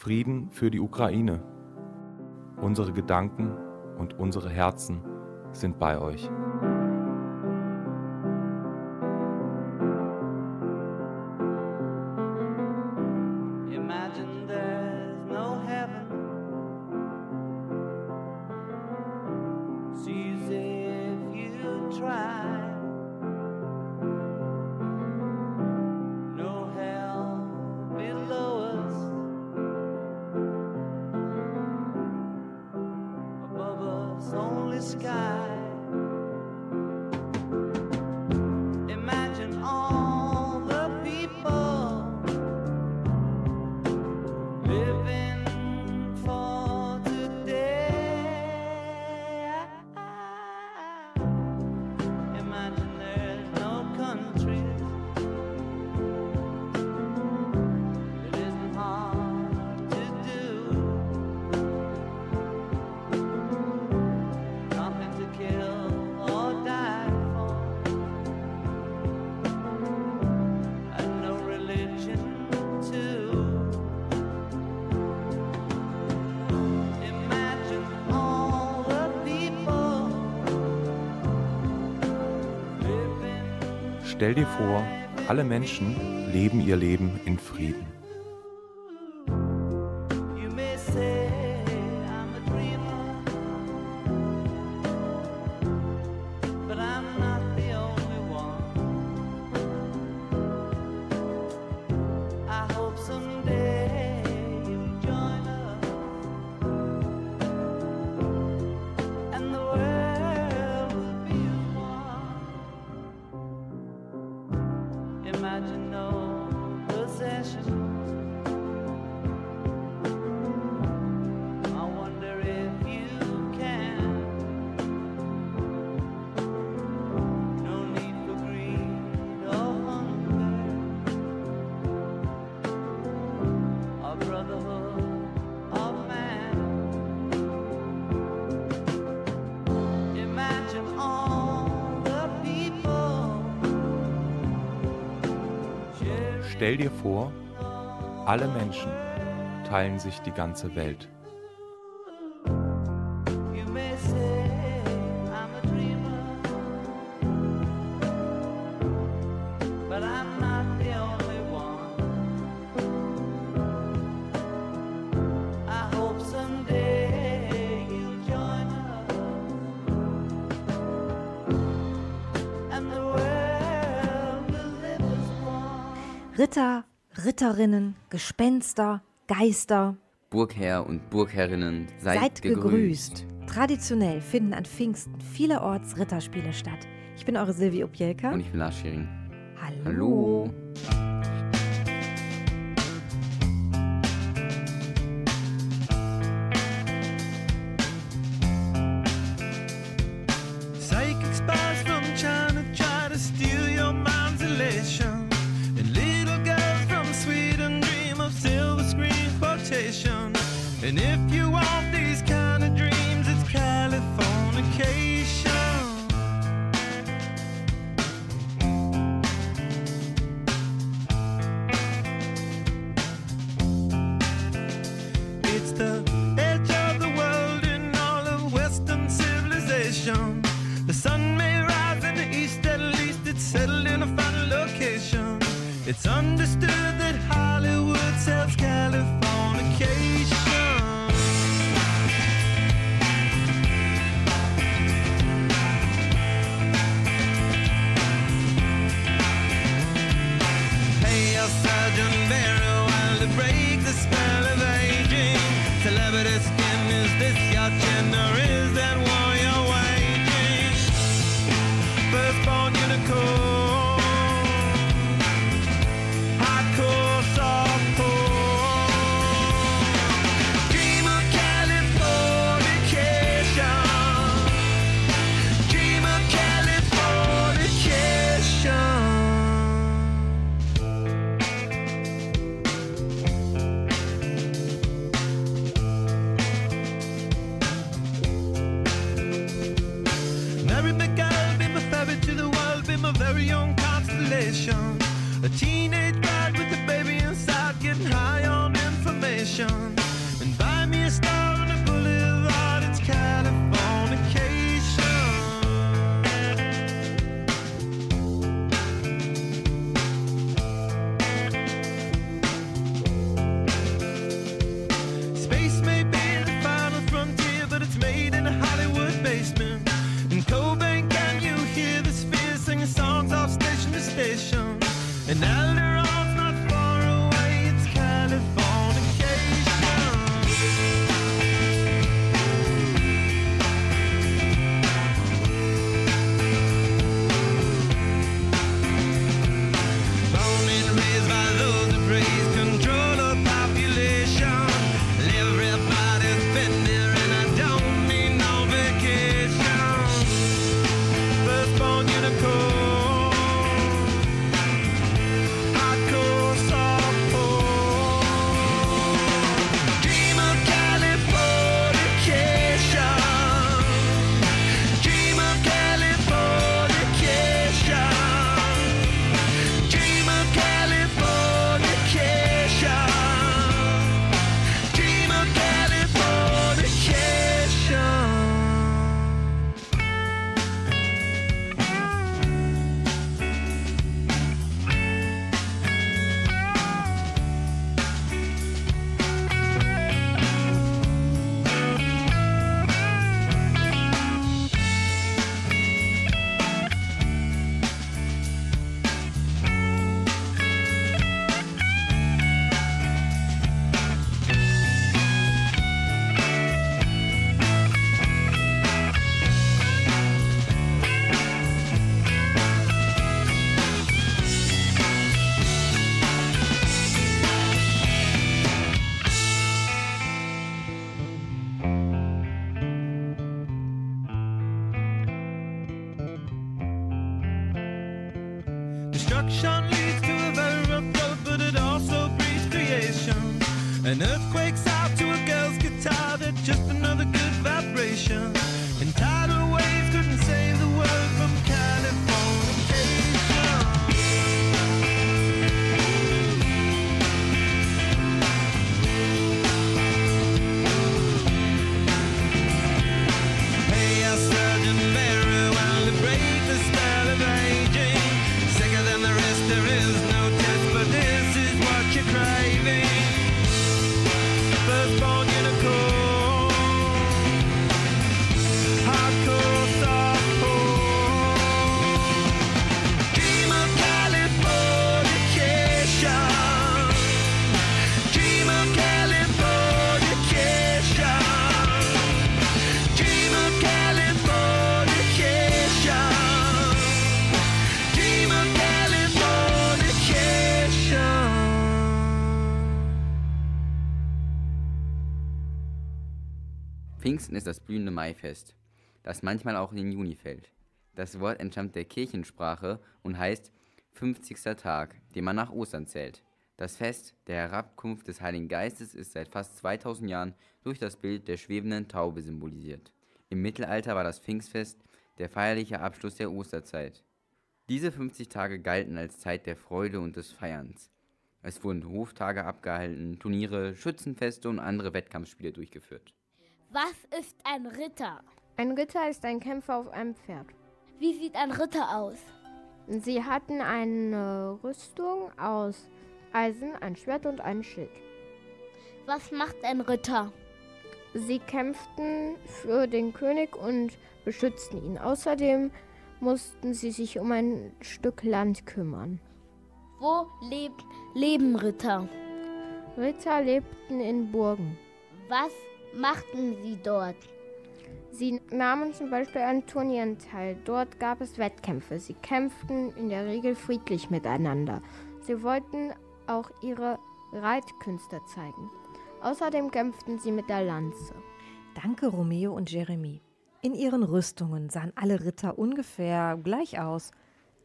Frieden für die Ukraine. Unsere Gedanken und unsere Herzen sind bei euch. Stell dir vor, alle Menschen teilen sich die ganze Welt. Götterinnen, Gespenster, Geister. Burgherr und Burgherrinnen, seid, seid gegrüßt. gegrüßt. Traditionell finden an Pfingsten vielerorts Ritterspiele statt. Ich bin eure Silvi Opielka. Und ich bin Lars Schering. Hallo. Hallo. And if a very own constellation. A teenage bride with a baby inside, getting high on information. And buy me a star. Pfingsten ist das blühende Maifest, das manchmal auch in den Juni fällt. Das Wort entstammt der Kirchensprache und heißt 50. Tag, den man nach Ostern zählt. Das Fest der Herabkunft des Heiligen Geistes ist seit fast 2000 Jahren durch das Bild der schwebenden Taube symbolisiert. Im Mittelalter war das Pfingstfest der feierliche Abschluss der Osterzeit. Diese 50 Tage galten als Zeit der Freude und des Feierns. Es wurden Hoftage abgehalten, Turniere, Schützenfeste und andere Wettkampfspiele durchgeführt. Was ist ein Ritter? Ein Ritter ist ein Kämpfer auf einem Pferd. Wie sieht ein Ritter aus? Sie hatten eine Rüstung aus Eisen, ein Schwert und ein Schild. Was macht ein Ritter? Sie kämpften für den König und beschützten ihn. Außerdem mussten sie sich um ein Stück Land kümmern. Wo leb leben Ritter? Ritter lebten in Burgen. Was machten sie dort? Sie nahmen zum Beispiel an Turnieren teil. Dort gab es Wettkämpfe. Sie kämpften in der Regel friedlich miteinander. Sie wollten auch ihre Reitkünste zeigen. Außerdem kämpften sie mit der Lanze. Danke, Romeo und Jeremy. In ihren Rüstungen sahen alle Ritter ungefähr gleich aus.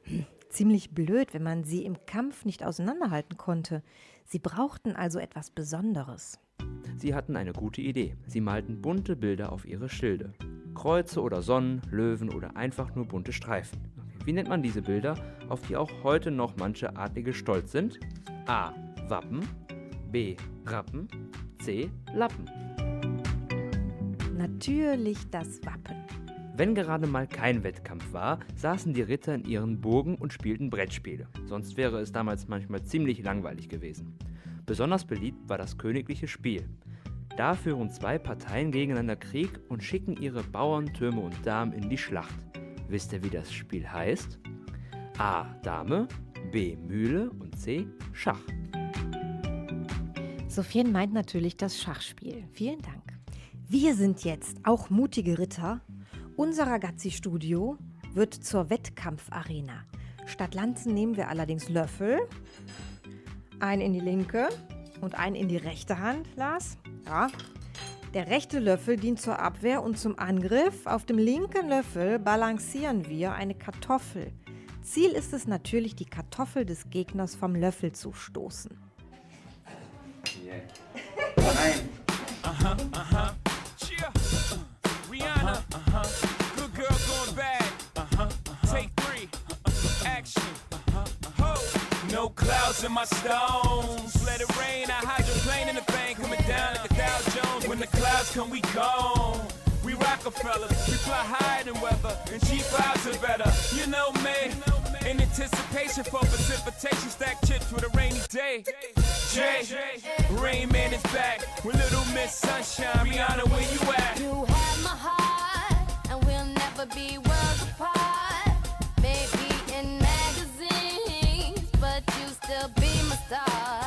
Hm, Ziemlich blöd, wenn man sie im Kampf nicht auseinanderhalten konnte. Sie brauchten also etwas Besonderes. Sie hatten eine gute Idee. Sie malten bunte Bilder auf ihre Schilde. Kreuze oder Sonnen, Löwen oder einfach nur bunte Streifen. Wie nennt man diese Bilder, auf die auch heute noch manche Adlige stolz sind? A. Wappen. B. Rappen. C. Lappen. Natürlich das Wappen. Wenn gerade mal kein Wettkampf war, saßen die Ritter in ihren Burgen und spielten Brettspiele. Sonst wäre es damals manchmal ziemlich langweilig gewesen. Besonders beliebt war das königliche Spiel. Da führen zwei Parteien gegeneinander Krieg und schicken ihre Bauern, Türme und Damen in die Schlacht. Wisst ihr, wie das Spiel heißt? A. Dame, B. Mühle und C. Schach. Sophien meint natürlich das Schachspiel. Vielen Dank. Wir sind jetzt auch mutige Ritter. Unser Ragazzi-Studio wird zur Wettkampfarena. Statt Lanzen nehmen wir allerdings Löffel. Einen in die linke und einen in die rechte Hand, Lars. Ja. Der rechte Löffel dient zur Abwehr und zum Angriff. Auf dem linken Löffel balancieren wir eine Kartoffel. Ziel ist es natürlich, die Kartoffel des Gegners vom Löffel zu stoßen. Cheer. Rihanna. Good girl going bad. Take three. Action. Ho. No clouds in my stones. Let it the clouds come, we gone. We Rockefellers, we fly higher than weather, and cheap vibes are better. You know me, in anticipation for precipitation, stack chips with a rainy day. Jay, Rain Man is back with Little Miss Sunshine. Rihanna, where you at? You have my heart, and we'll never be worlds apart. Maybe in magazines, but you still be my star.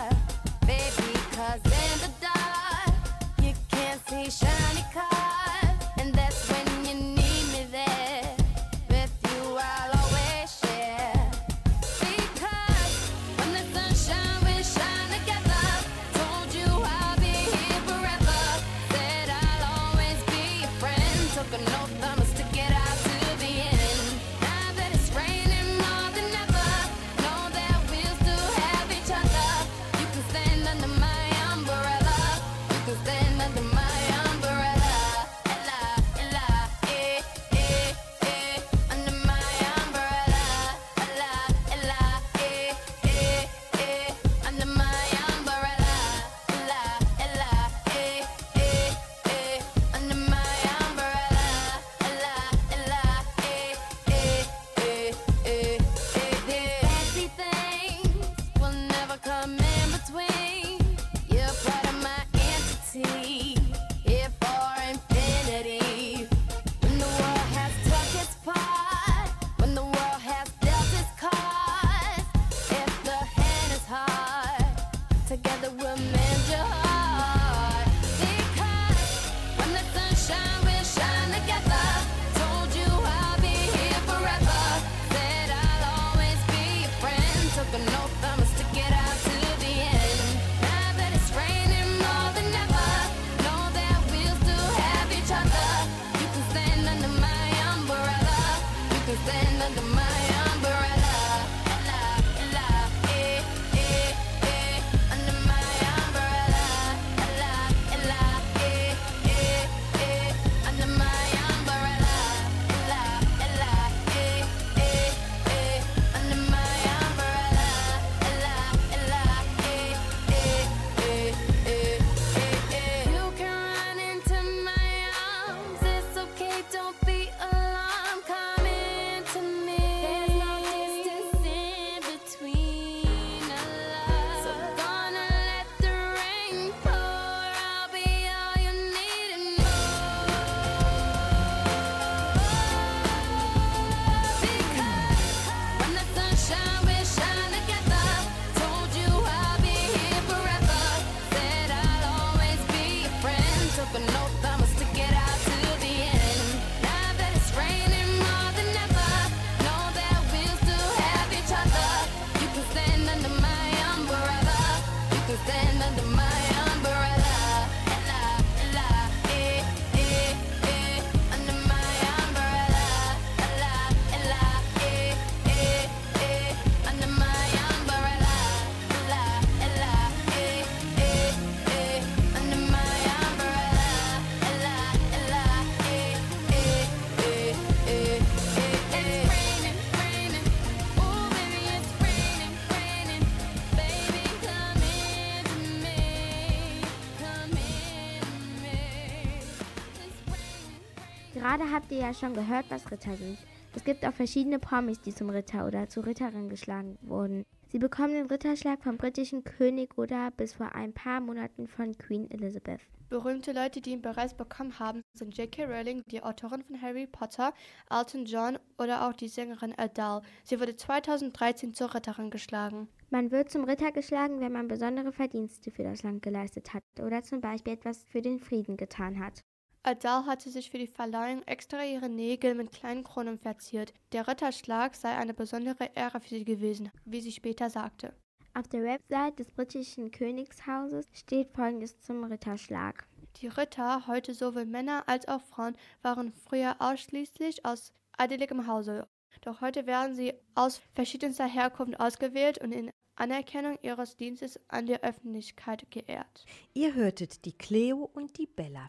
Habt ihr ja schon gehört, was Ritter sind. Es gibt auch verschiedene Promis, die zum Ritter oder zur Ritterin geschlagen wurden. Sie bekommen den Ritterschlag vom britischen König oder bis vor ein paar Monaten von Queen Elizabeth. Berühmte Leute, die ihn bereits bekommen haben, sind J.K. Rowling, die Autorin von Harry Potter, Elton John oder auch die Sängerin Adele. Sie wurde 2013 zur Ritterin geschlagen. Man wird zum Ritter geschlagen, wenn man besondere Verdienste für das Land geleistet hat oder zum Beispiel etwas für den Frieden getan hat. Adele hatte sich für die Verleihung extra ihre Nägel mit kleinen Kronen verziert. Der Ritterschlag sei eine besondere Ehre für sie gewesen, wie sie später sagte. Auf der Website des britischen Königshauses steht folgendes zum Ritterschlag. Die Ritter, heute sowohl Männer als auch Frauen, waren früher ausschließlich aus adeligem Hause. Doch heute werden sie aus verschiedenster Herkunft ausgewählt und in Anerkennung ihres Dienstes an der Öffentlichkeit geehrt. Ihr hörtet die Cleo und die Bella.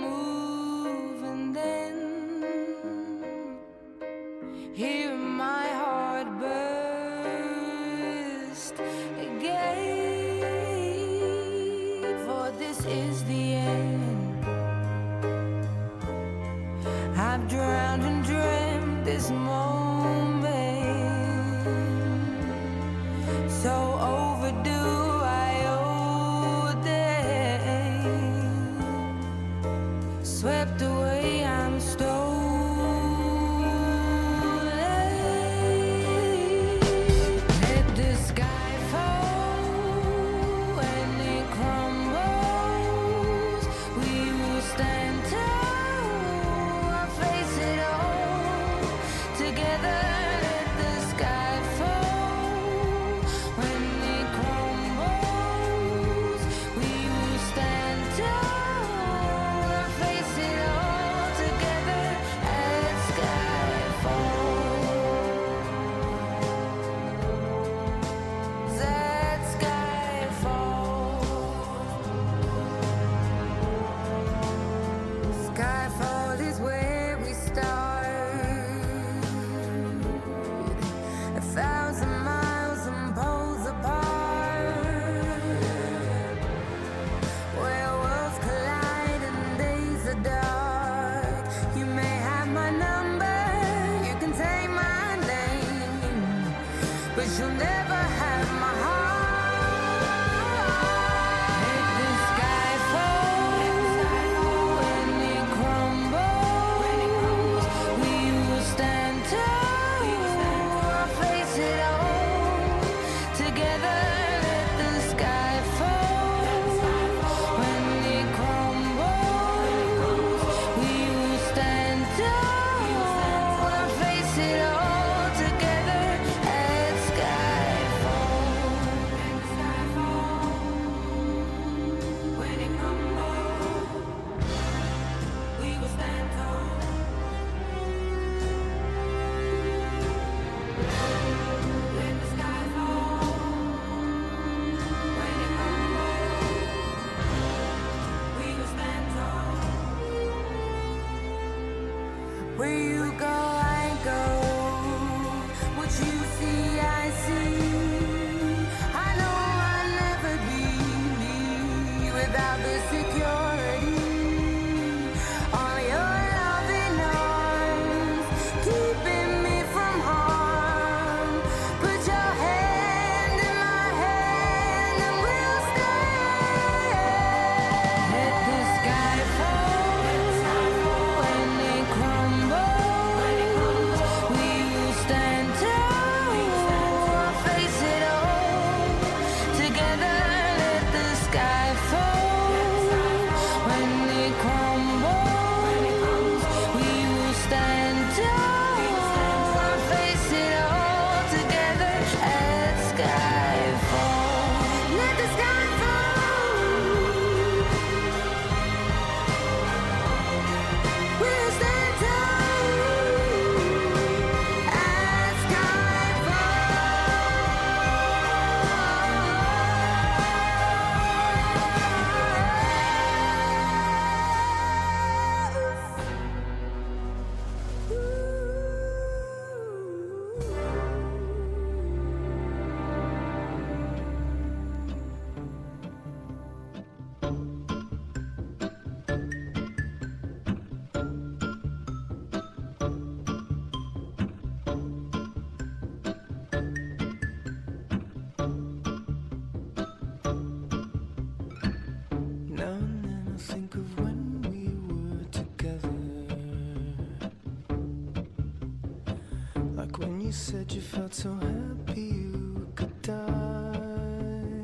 you said you felt so happy you could die.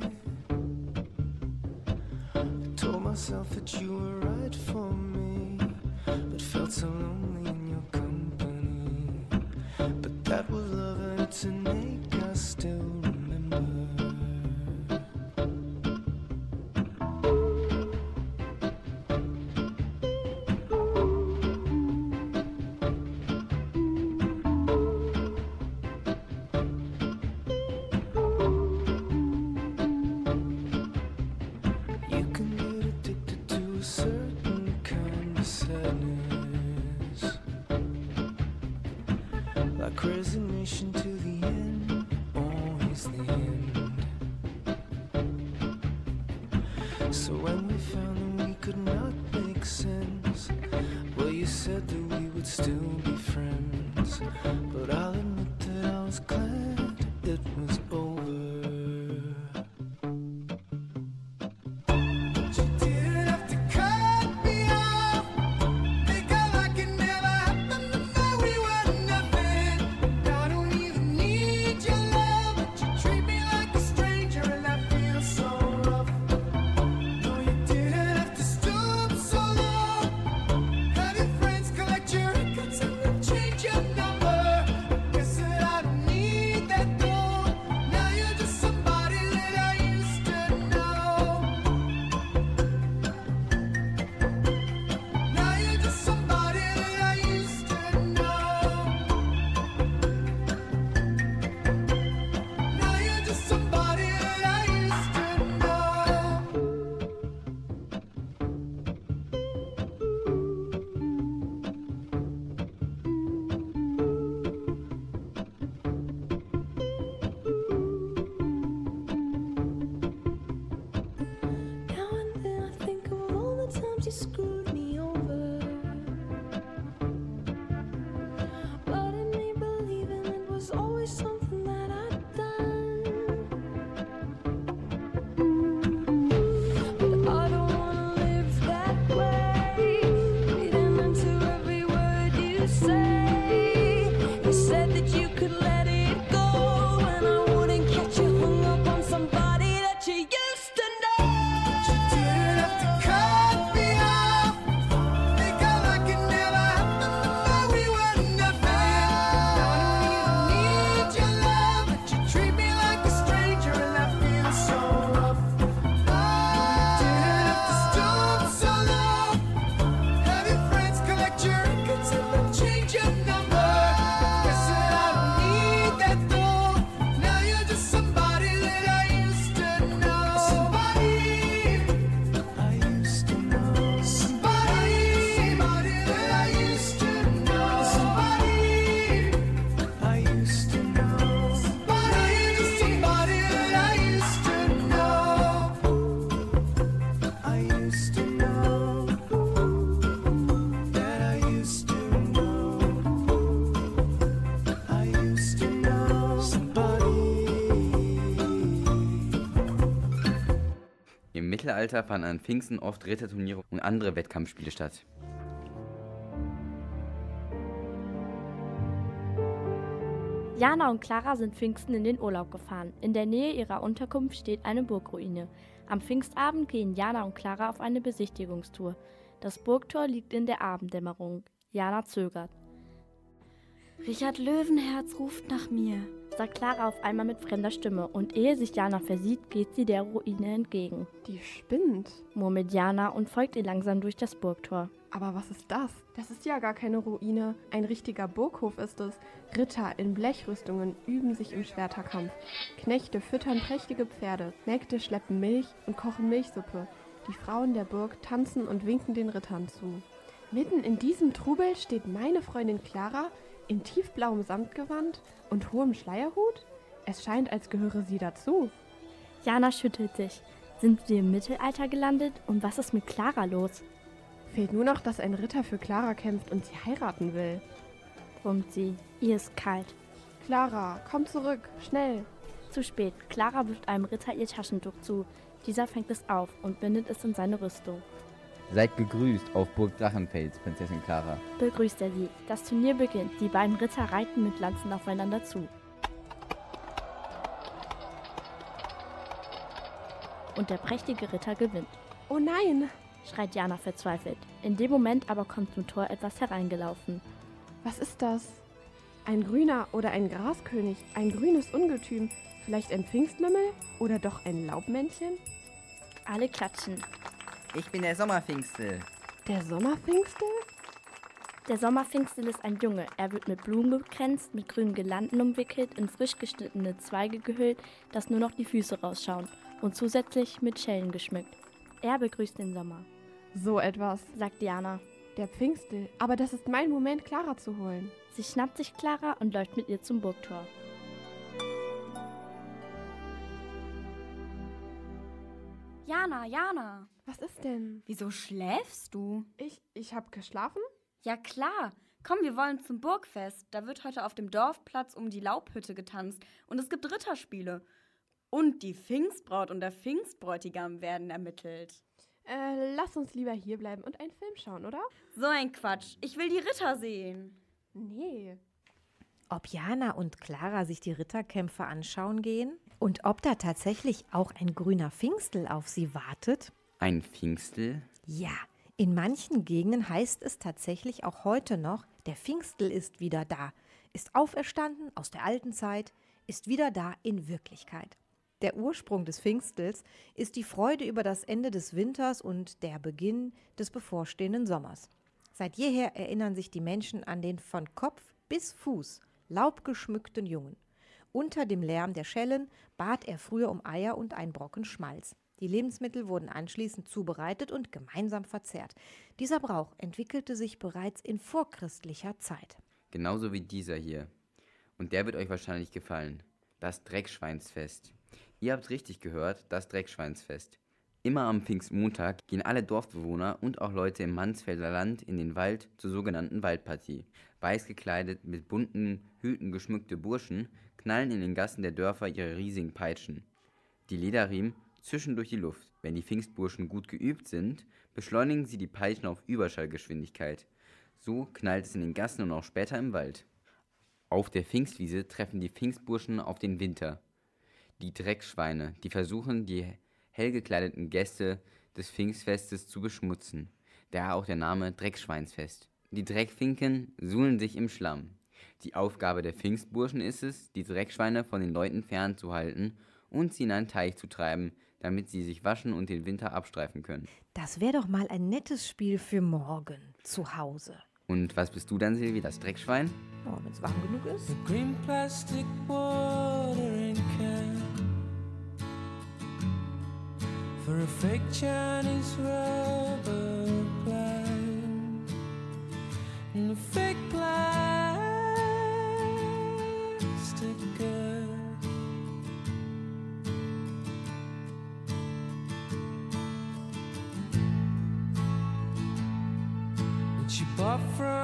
I told myself that you were right for me, but felt so lonely in your company. But that was love and it's an ache I still Mittelalter fanden an Pfingsten oft Ritterturniere und andere Wettkampfspiele statt. Jana und Clara sind Pfingsten in den Urlaub gefahren. In der Nähe ihrer Unterkunft steht eine Burgruine. Am Pfingstabend gehen Jana und Clara auf eine Besichtigungstour. Das Burgtor liegt in der Abenddämmerung. Jana zögert. Richard Löwenherz ruft nach mir. Sagt Clara auf einmal mit fremder Stimme und ehe sich Jana versieht, geht sie der Ruine entgegen. Die spinnt, murmelt Jana und folgt ihr langsam durch das Burgtor. Aber was ist das? Das ist ja gar keine Ruine. Ein richtiger Burghof ist es. Ritter in Blechrüstungen üben sich im Schwerterkampf. Knechte füttern prächtige Pferde. Mägde schleppen Milch und kochen Milchsuppe. Die Frauen der Burg tanzen und winken den Rittern zu. Mitten in diesem Trubel steht meine Freundin Clara in tiefblauem Samtgewand und hohem Schleierhut. Es scheint, als gehöre sie dazu. Jana schüttelt sich. Sind wir im Mittelalter gelandet und was ist mit Clara los? Fehlt nur noch, dass ein Ritter für Clara kämpft und sie heiraten will. brummt sie. Ihr ist kalt. Clara, komm zurück, schnell. Zu spät. Clara wirft einem Ritter ihr Taschentuch zu. Dieser fängt es auf und bindet es in seine Rüstung. Seid gegrüßt auf Burg Drachenfels, Prinzessin Clara. Begrüßt er sie. Das Turnier beginnt. Die beiden Ritter reiten mit Lanzen aufeinander zu. Und der prächtige Ritter gewinnt. Oh nein! schreit Jana verzweifelt. In dem Moment aber kommt zum Tor etwas hereingelaufen. Was ist das? Ein grüner oder ein Graskönig, ein grünes Ungetüm, vielleicht ein Pfingstlümmel oder doch ein Laubmännchen? Alle klatschen. Ich bin der Sommerpfingstel. Der Sommerpfingstel? Der Sommerpfingstel ist ein Junge. Er wird mit Blumen bekränzt, mit grünen Girlanden umwickelt, in frisch geschnittene Zweige gehüllt, dass nur noch die Füße rausschauen und zusätzlich mit Schellen geschmückt. Er begrüßt den Sommer, So etwas. sagt Diana. Der Pfingstel. Aber das ist mein Moment, Clara zu holen. Sie schnappt sich Clara und läuft mit ihr zum Burgtor. Jana, Jana, Was ist denn? wieso schläfst du? Ich, ich hab geschlafen? Ja klar. Komm, wir wollen zum Burgfest. Da wird heute auf dem Dorfplatz um die Laubhütte getanzt und es gibt Ritterspiele. Und die Pfingstbraut und der Pfingstbräutigam werden ermittelt. Äh, lass uns lieber hier bleiben und einen Film schauen, oder? So ein Quatsch. Ich will die Ritter sehen. Nee. Ob Jana und Clara sich die Ritterkämpfe anschauen gehen und ob da tatsächlich auch ein grüner Pfingstel auf sie wartet? Ein Pfingstel? Ja, in manchen Gegenden heißt es tatsächlich auch heute noch, der Pfingstel ist wieder da, ist auferstanden aus der alten Zeit, ist wieder da in Wirklichkeit. Der Ursprung des Pfingstels ist die Freude über das Ende des Winters und der Beginn des bevorstehenden Sommers. Seit jeher erinnern sich die Menschen an den von Kopf bis Fuß laubgeschmückten Jungen. Unter dem Lärm der Schellen bat er früher um Eier und ein Brocken Schmalz. Die Lebensmittel wurden anschließend zubereitet und gemeinsam verzehrt. Dieser Brauch entwickelte sich bereits in vorchristlicher Zeit. Genauso wie dieser hier. Und der wird euch wahrscheinlich gefallen. Das Dreckschweinsfest. Ihr habt richtig gehört, das Dreckschweinsfest. Immer am Pfingstmontag gehen alle Dorfbewohner und auch Leute im Mansfelder Land in den Wald zur sogenannten Waldpartie. Weiß gekleidet, mit bunten Hüten geschmückte Burschen knallen in den Gassen der Dörfer ihre riesigen Peitschen. Die Lederriemen zischen durch die Luft. Wenn die Pfingstburschen gut geübt sind, beschleunigen sie die Peitschen auf Überschallgeschwindigkeit. So knallt es in den Gassen und auch später im Wald. Auf der Pfingstwiese treffen die Pfingstburschen auf den Winter. Die Dreckschweine, die versuchen, die hell gekleideten Gäste des Pfingstfestes zu beschmutzen. Daher auch der Name Dreckschweinsfest. Die Dreckfinken suhlen sich im Schlamm. Die Aufgabe der Pfingstburschen ist es, die Dreckschweine von den Leuten fernzuhalten und sie in einen Teich zu treiben, damit sie sich waschen und den Winter abstreifen können. Das wäre doch mal ein nettes Spiel für morgen zu Hause. Und was bist du dann, Silvi, das Dreckschwein? Oh, Wenn es warm genug ist. Green plastic watering can for a fake Chinese rubber plant and a fake plastic girl. But from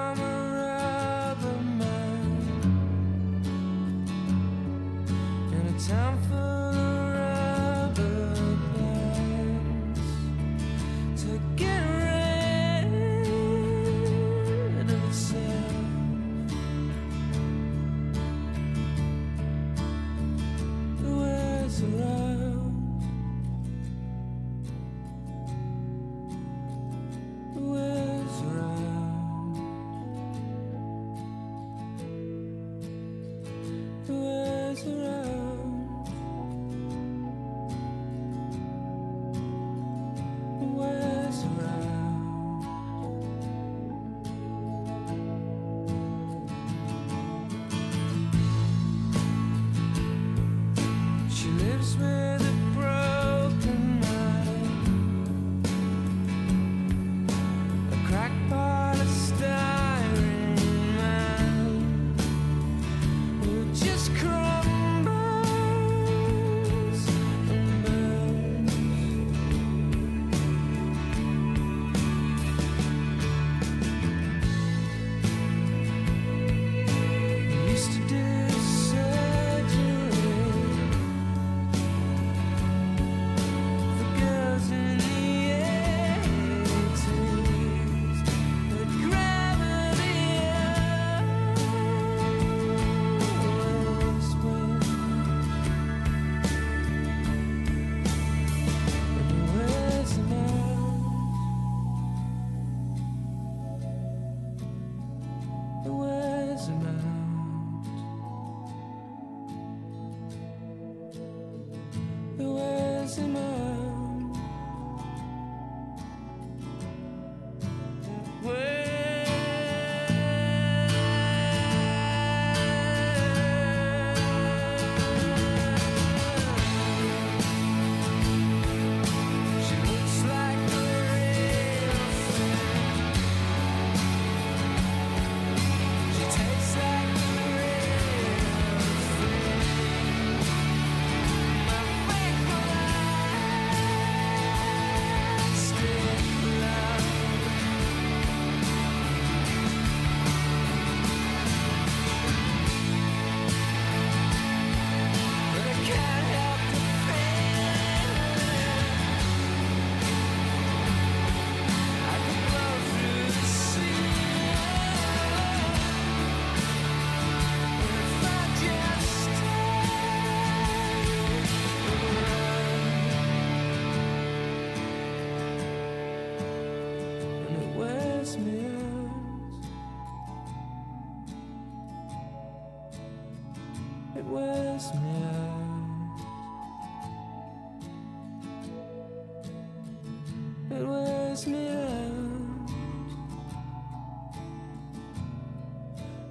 stress me out.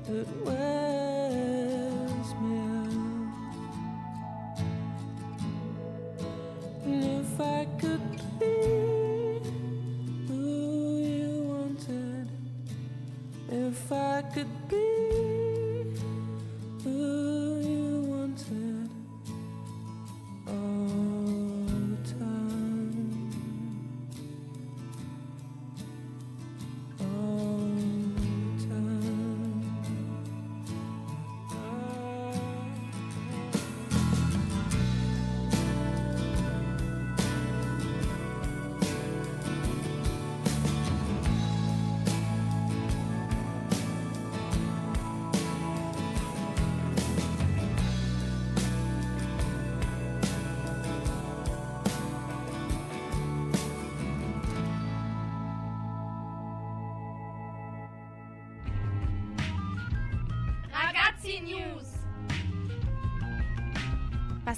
But when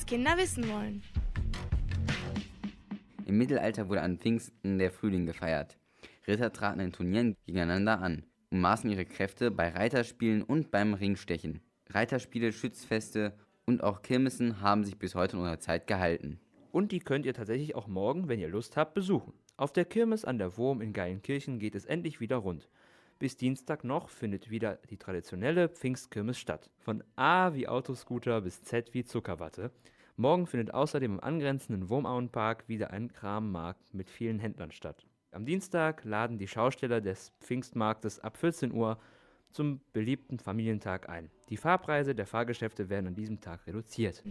Was Kinder wissen wollen. Im Mittelalter wurde an Pfingsten der Frühling gefeiert. Ritter traten in Turnieren gegeneinander an und maßen ihre Kräfte bei Reiterspielen und beim Ringstechen. Reiterspiele, Schützfeste und auch Kirmessen haben sich bis heute in unserer Zeit gehalten. Und die könnt ihr tatsächlich auch morgen, wenn ihr Lust habt, besuchen. Auf der Kirmes an der Wurm in Geilenkirchen geht es endlich wieder rund. Bis Dienstag noch findet wieder die traditionelle Pfingstkirmes statt. Von A wie Autoscooter bis Z wie Zuckerwatte. Morgen findet außerdem im angrenzenden Wurmauenpark wieder ein Krammarkt mit vielen Händlern statt. Am Dienstag laden die Schausteller des Pfingstmarktes ab 14 Uhr zum beliebten Familientag ein. Die Fahrpreise der Fahrgeschäfte werden an diesem Tag reduziert.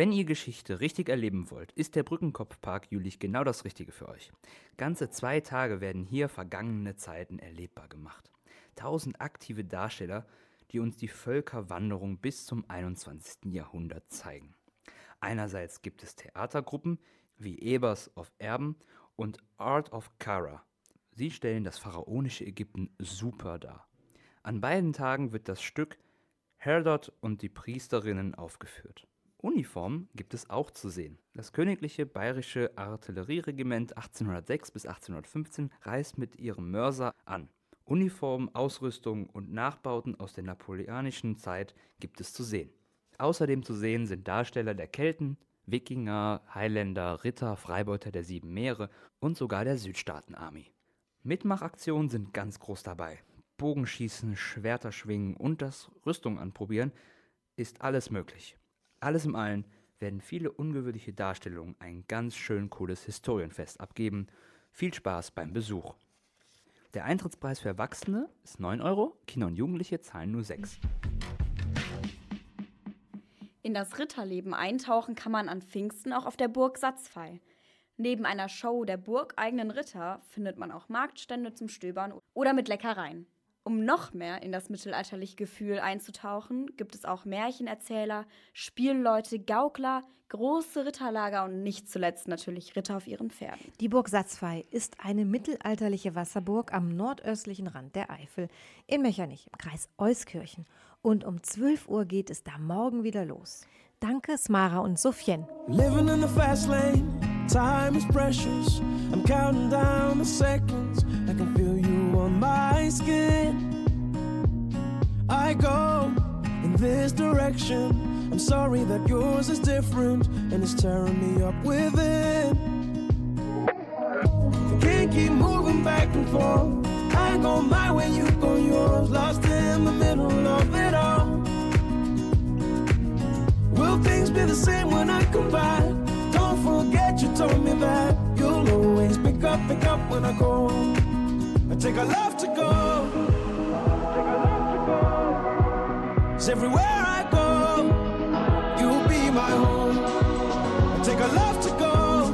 Wenn ihr Geschichte richtig erleben wollt, ist der Brückenkopfpark Jülich genau das Richtige für euch. Ganze zwei Tage werden hier vergangene Zeiten erlebbar gemacht. Tausend aktive Darsteller, die uns die Völkerwanderung bis zum 21. Jahrhundert zeigen. Einerseits gibt es Theatergruppen wie Ebers of Erben und Art of Kara. Sie stellen das pharaonische Ägypten super dar. An beiden Tagen wird das Stück Herodot und die Priesterinnen aufgeführt. Uniformen gibt es auch zu sehen. Das Königliche Bayerische Artillerieregiment 1806 bis 1815 reist mit ihrem Mörser an. Uniformen, Ausrüstung und Nachbauten aus der napoleonischen Zeit gibt es zu sehen. Außerdem zu sehen sind Darsteller der Kelten, Wikinger, Highlander, Ritter, Freibeuter der Sieben Meere und sogar der Südstaaten-Army. Mitmachaktionen sind ganz groß dabei. Bogenschießen, Schwerter schwingen und das Rüstung anprobieren ist alles möglich. Alles im Allen werden viele ungewöhnliche Darstellungen ein ganz schön cooles Historienfest abgeben. Viel Spaß beim Besuch. Der Eintrittspreis für Erwachsene ist 9 Euro, Kinder und Jugendliche zahlen nur 6. In das Ritterleben eintauchen kann man an Pfingsten auch auf der Burg Satzfei. Neben einer Show der burgeigenen Ritter findet man auch Marktstände zum Stöbern oder mit Leckereien. Um noch mehr in das mittelalterliche Gefühl einzutauchen, gibt es auch Märchenerzähler, Spielleute, Gaukler, große Ritterlager und nicht zuletzt natürlich Ritter auf ihren Pferden. Die Burg Satzfei ist eine mittelalterliche Wasserburg am nordöstlichen Rand der Eifel in Mechernich im Kreis Euskirchen. Und um 12 Uhr geht es da morgen wieder los. Danke, Smara und Sophien. Living in the fast lane, time is precious. I'm counting down the seconds. I can feel you my skin. I go in this direction. I'm sorry that yours is different and it's tearing me up within. I can't keep moving back and forth. I go my way, you go yours. Lost in the middle of it all. Will things be the same when I come back? Don't forget you told me that you'll always pick up, pick up when I go. I take a Cause everywhere I go, you'll be my home. I take a love to go.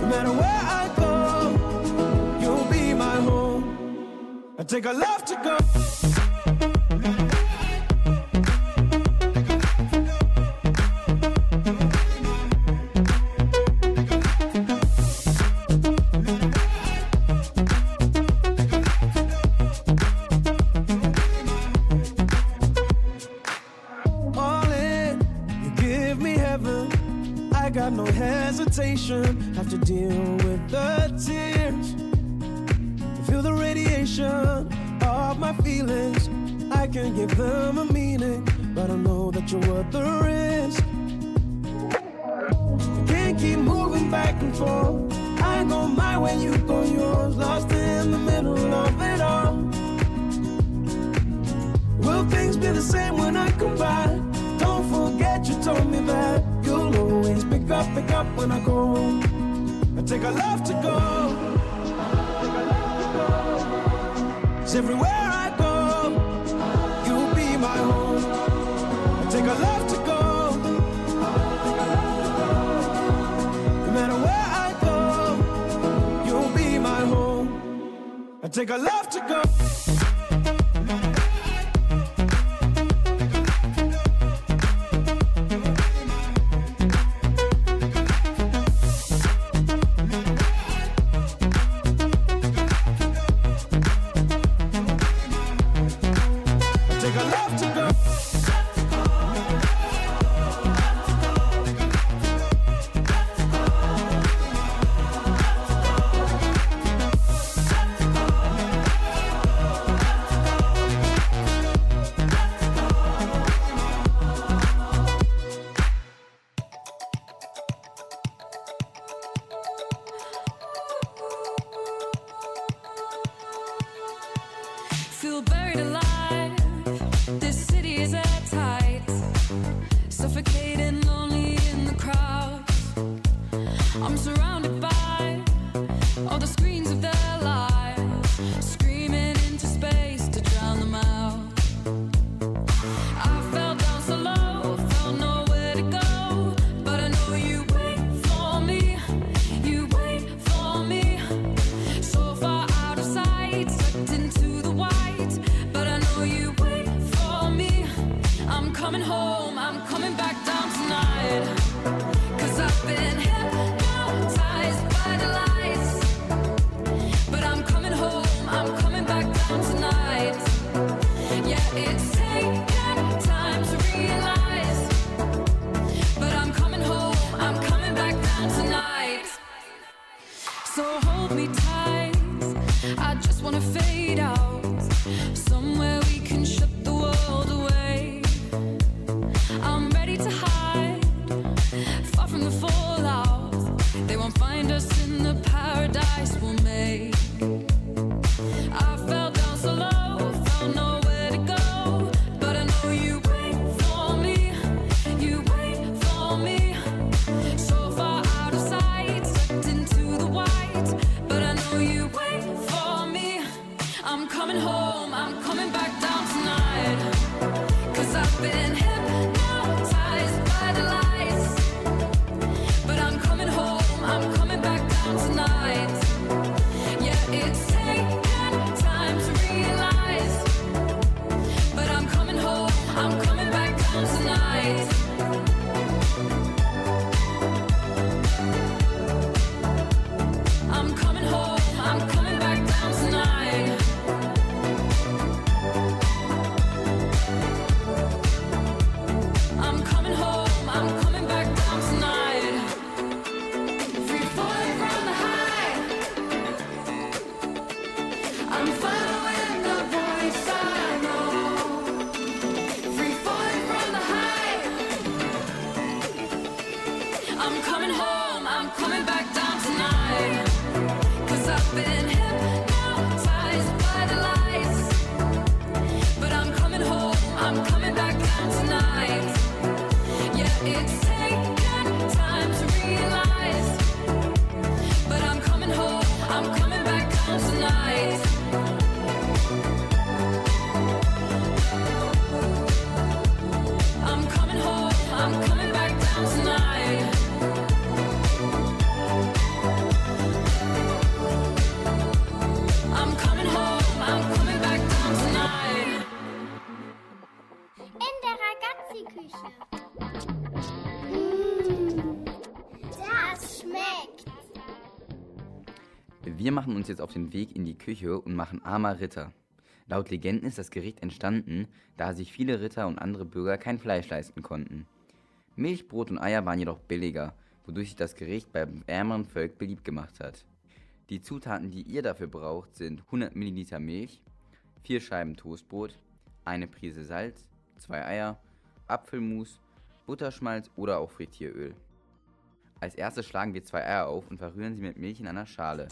No matter where I go, you'll be my home. I take a love to go. palpitation, have to deal with the tears. Feel the radiation of my feelings. I can give them a meaning, but I know that you're worth the risk. Can't keep moving back and forth. I go my way, you go yours, lost in the middle of it all. Will things be the same when I come back? Don't forget you told me that up, pick up when I go. I take a love to go. Cause everywhere I go, you'll be my home. I take a love to go. No matter where I go, you'll be my home. I take a love to go. buried alive been Wir machen uns jetzt auf den Weg in die Küche und machen armer Ritter. Laut Legenden ist das Gericht entstanden, da sich viele Ritter und andere Bürger kein Fleisch leisten konnten. Milch, Brot und Eier waren jedoch billiger, wodurch sich das Gericht beim ärmeren Volk beliebt gemacht hat. Die Zutaten, die ihr dafür braucht, sind 100 ml Milch, 4 Scheiben Toastbrot, eine Prise Salz, 2 Eier, Apfelmus, Butterschmalz oder auch Frittieröl. Als erstes schlagen wir zwei Eier auf und verrühren sie mit Milch in einer Schale.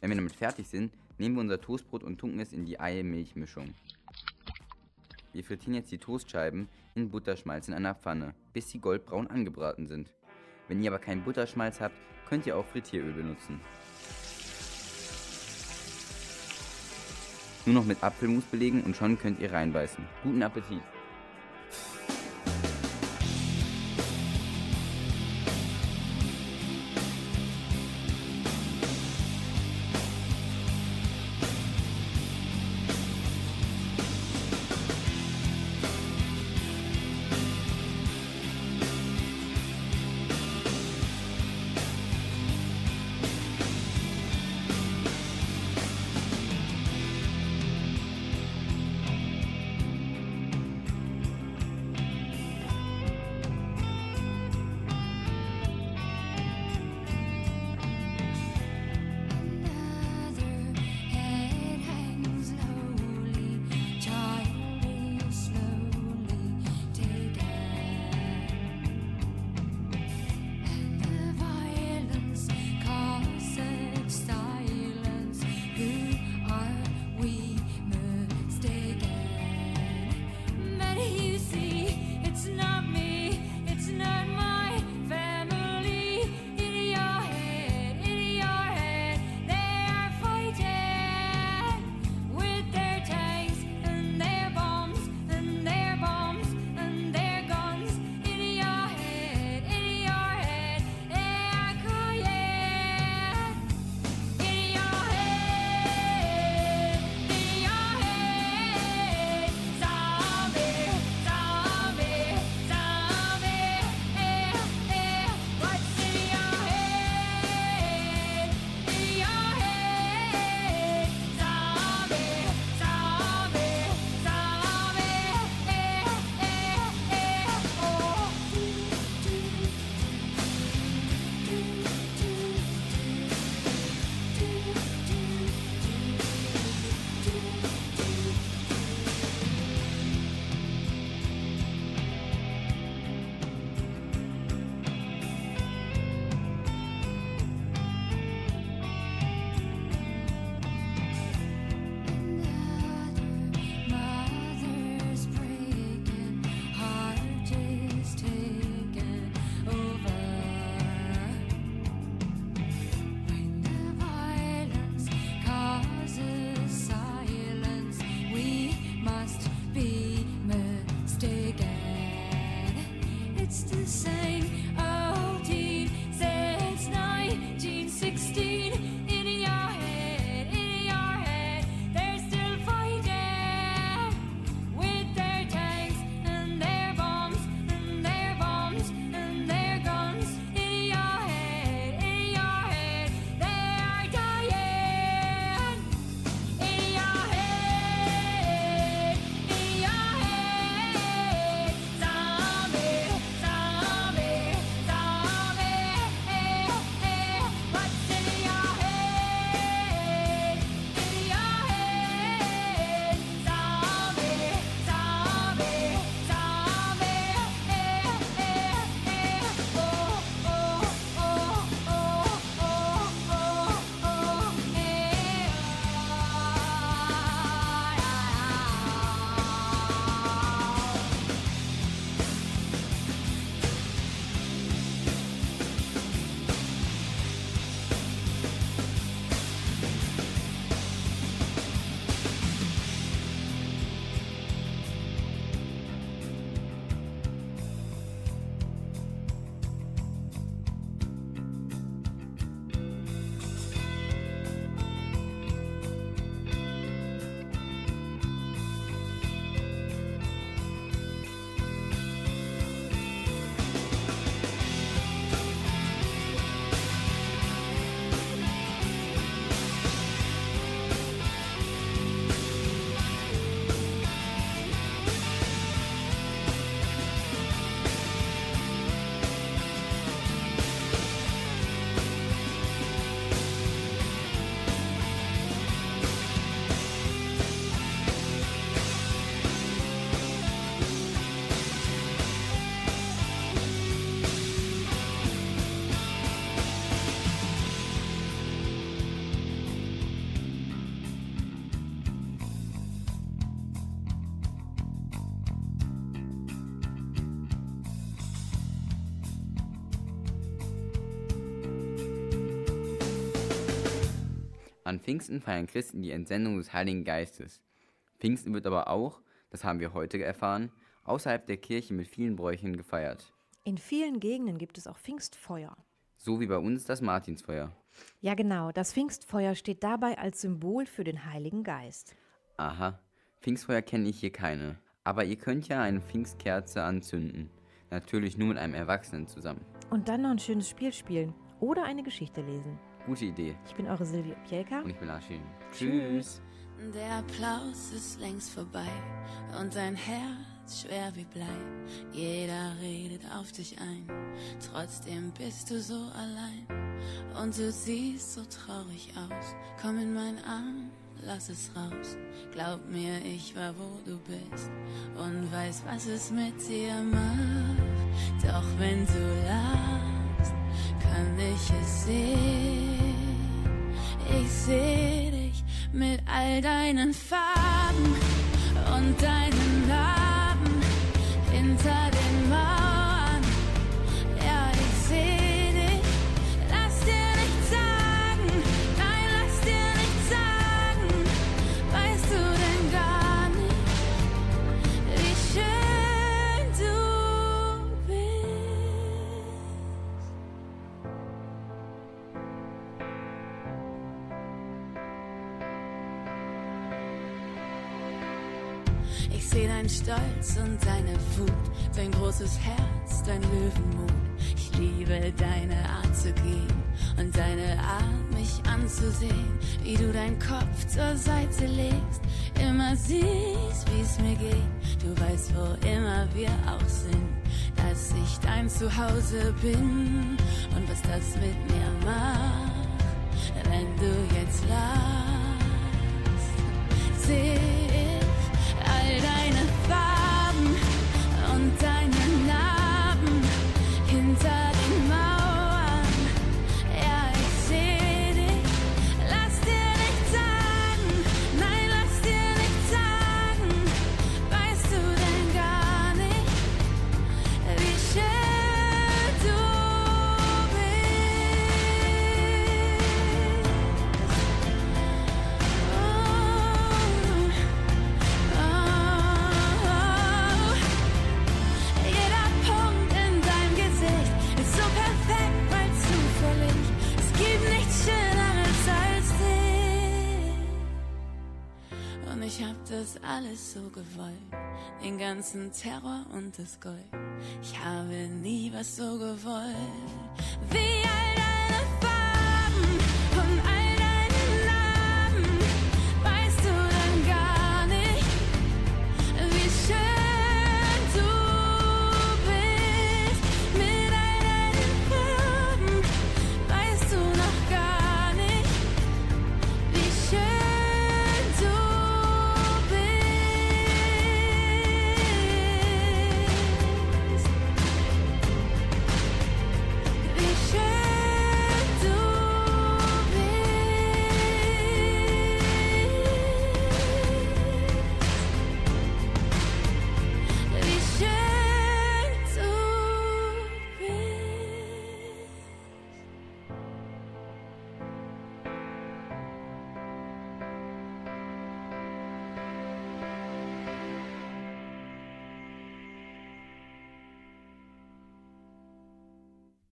Wenn wir damit fertig sind, nehmen wir unser Toastbrot und tunken es in die Ei-Milch-Mischung. Wir frittieren jetzt die Toastscheiben in Butterschmalz in einer Pfanne, bis sie goldbraun angebraten sind. Wenn ihr aber keinen Butterschmalz habt, könnt ihr auch Frittieröl benutzen. Nur noch mit Apfelmus belegen und schon könnt ihr reinbeißen. Guten Appetit! An Pfingsten feiern Christen die Entsendung des Heiligen Geistes. Pfingsten wird aber auch, das haben wir heute erfahren, außerhalb der Kirche mit vielen Bräuchen gefeiert. In vielen Gegenden gibt es auch Pfingstfeuer. So wie bei uns das Martinsfeuer. Ja genau, das Pfingstfeuer steht dabei als Symbol für den Heiligen Geist. Aha, Pfingstfeuer kenne ich hier keine. Aber ihr könnt ja eine Pfingstkerze anzünden. Natürlich nur mit einem Erwachsenen zusammen. Und dann noch ein schönes Spiel spielen oder eine Geschichte lesen. Gute Idee. Ich bin eure Silvia Pielka. Und ich bin Aschin. Tschüss. Der Applaus ist längst vorbei und dein Herz schwer wie Blei. Jeder redet auf dich ein, trotzdem bist du so allein. Und du siehst so traurig aus. Komm in meinen Arm, lass es raus. Glaub mir, ich war wo du bist und weiß, was es mit dir macht. Doch wenn du lachst, kann ich es sehen. Ich seh dich mit all deinen Farben und deinen Narben hinter den Stolz und deine Wut, dein großes Herz, dein Löwenmut. Ich liebe deine Art zu gehen und deine Art, mich anzusehen, wie du deinen Kopf zur Seite legst, immer siehst, wie es mir geht. Du weißt, wo immer wir auch sind, dass ich dein Zuhause bin und was das mit mir macht, wenn du jetzt lachst. Seh ich all deine alles so gewollt. Den ganzen Terror und das Gold. Ich habe nie was so gewollt. Wie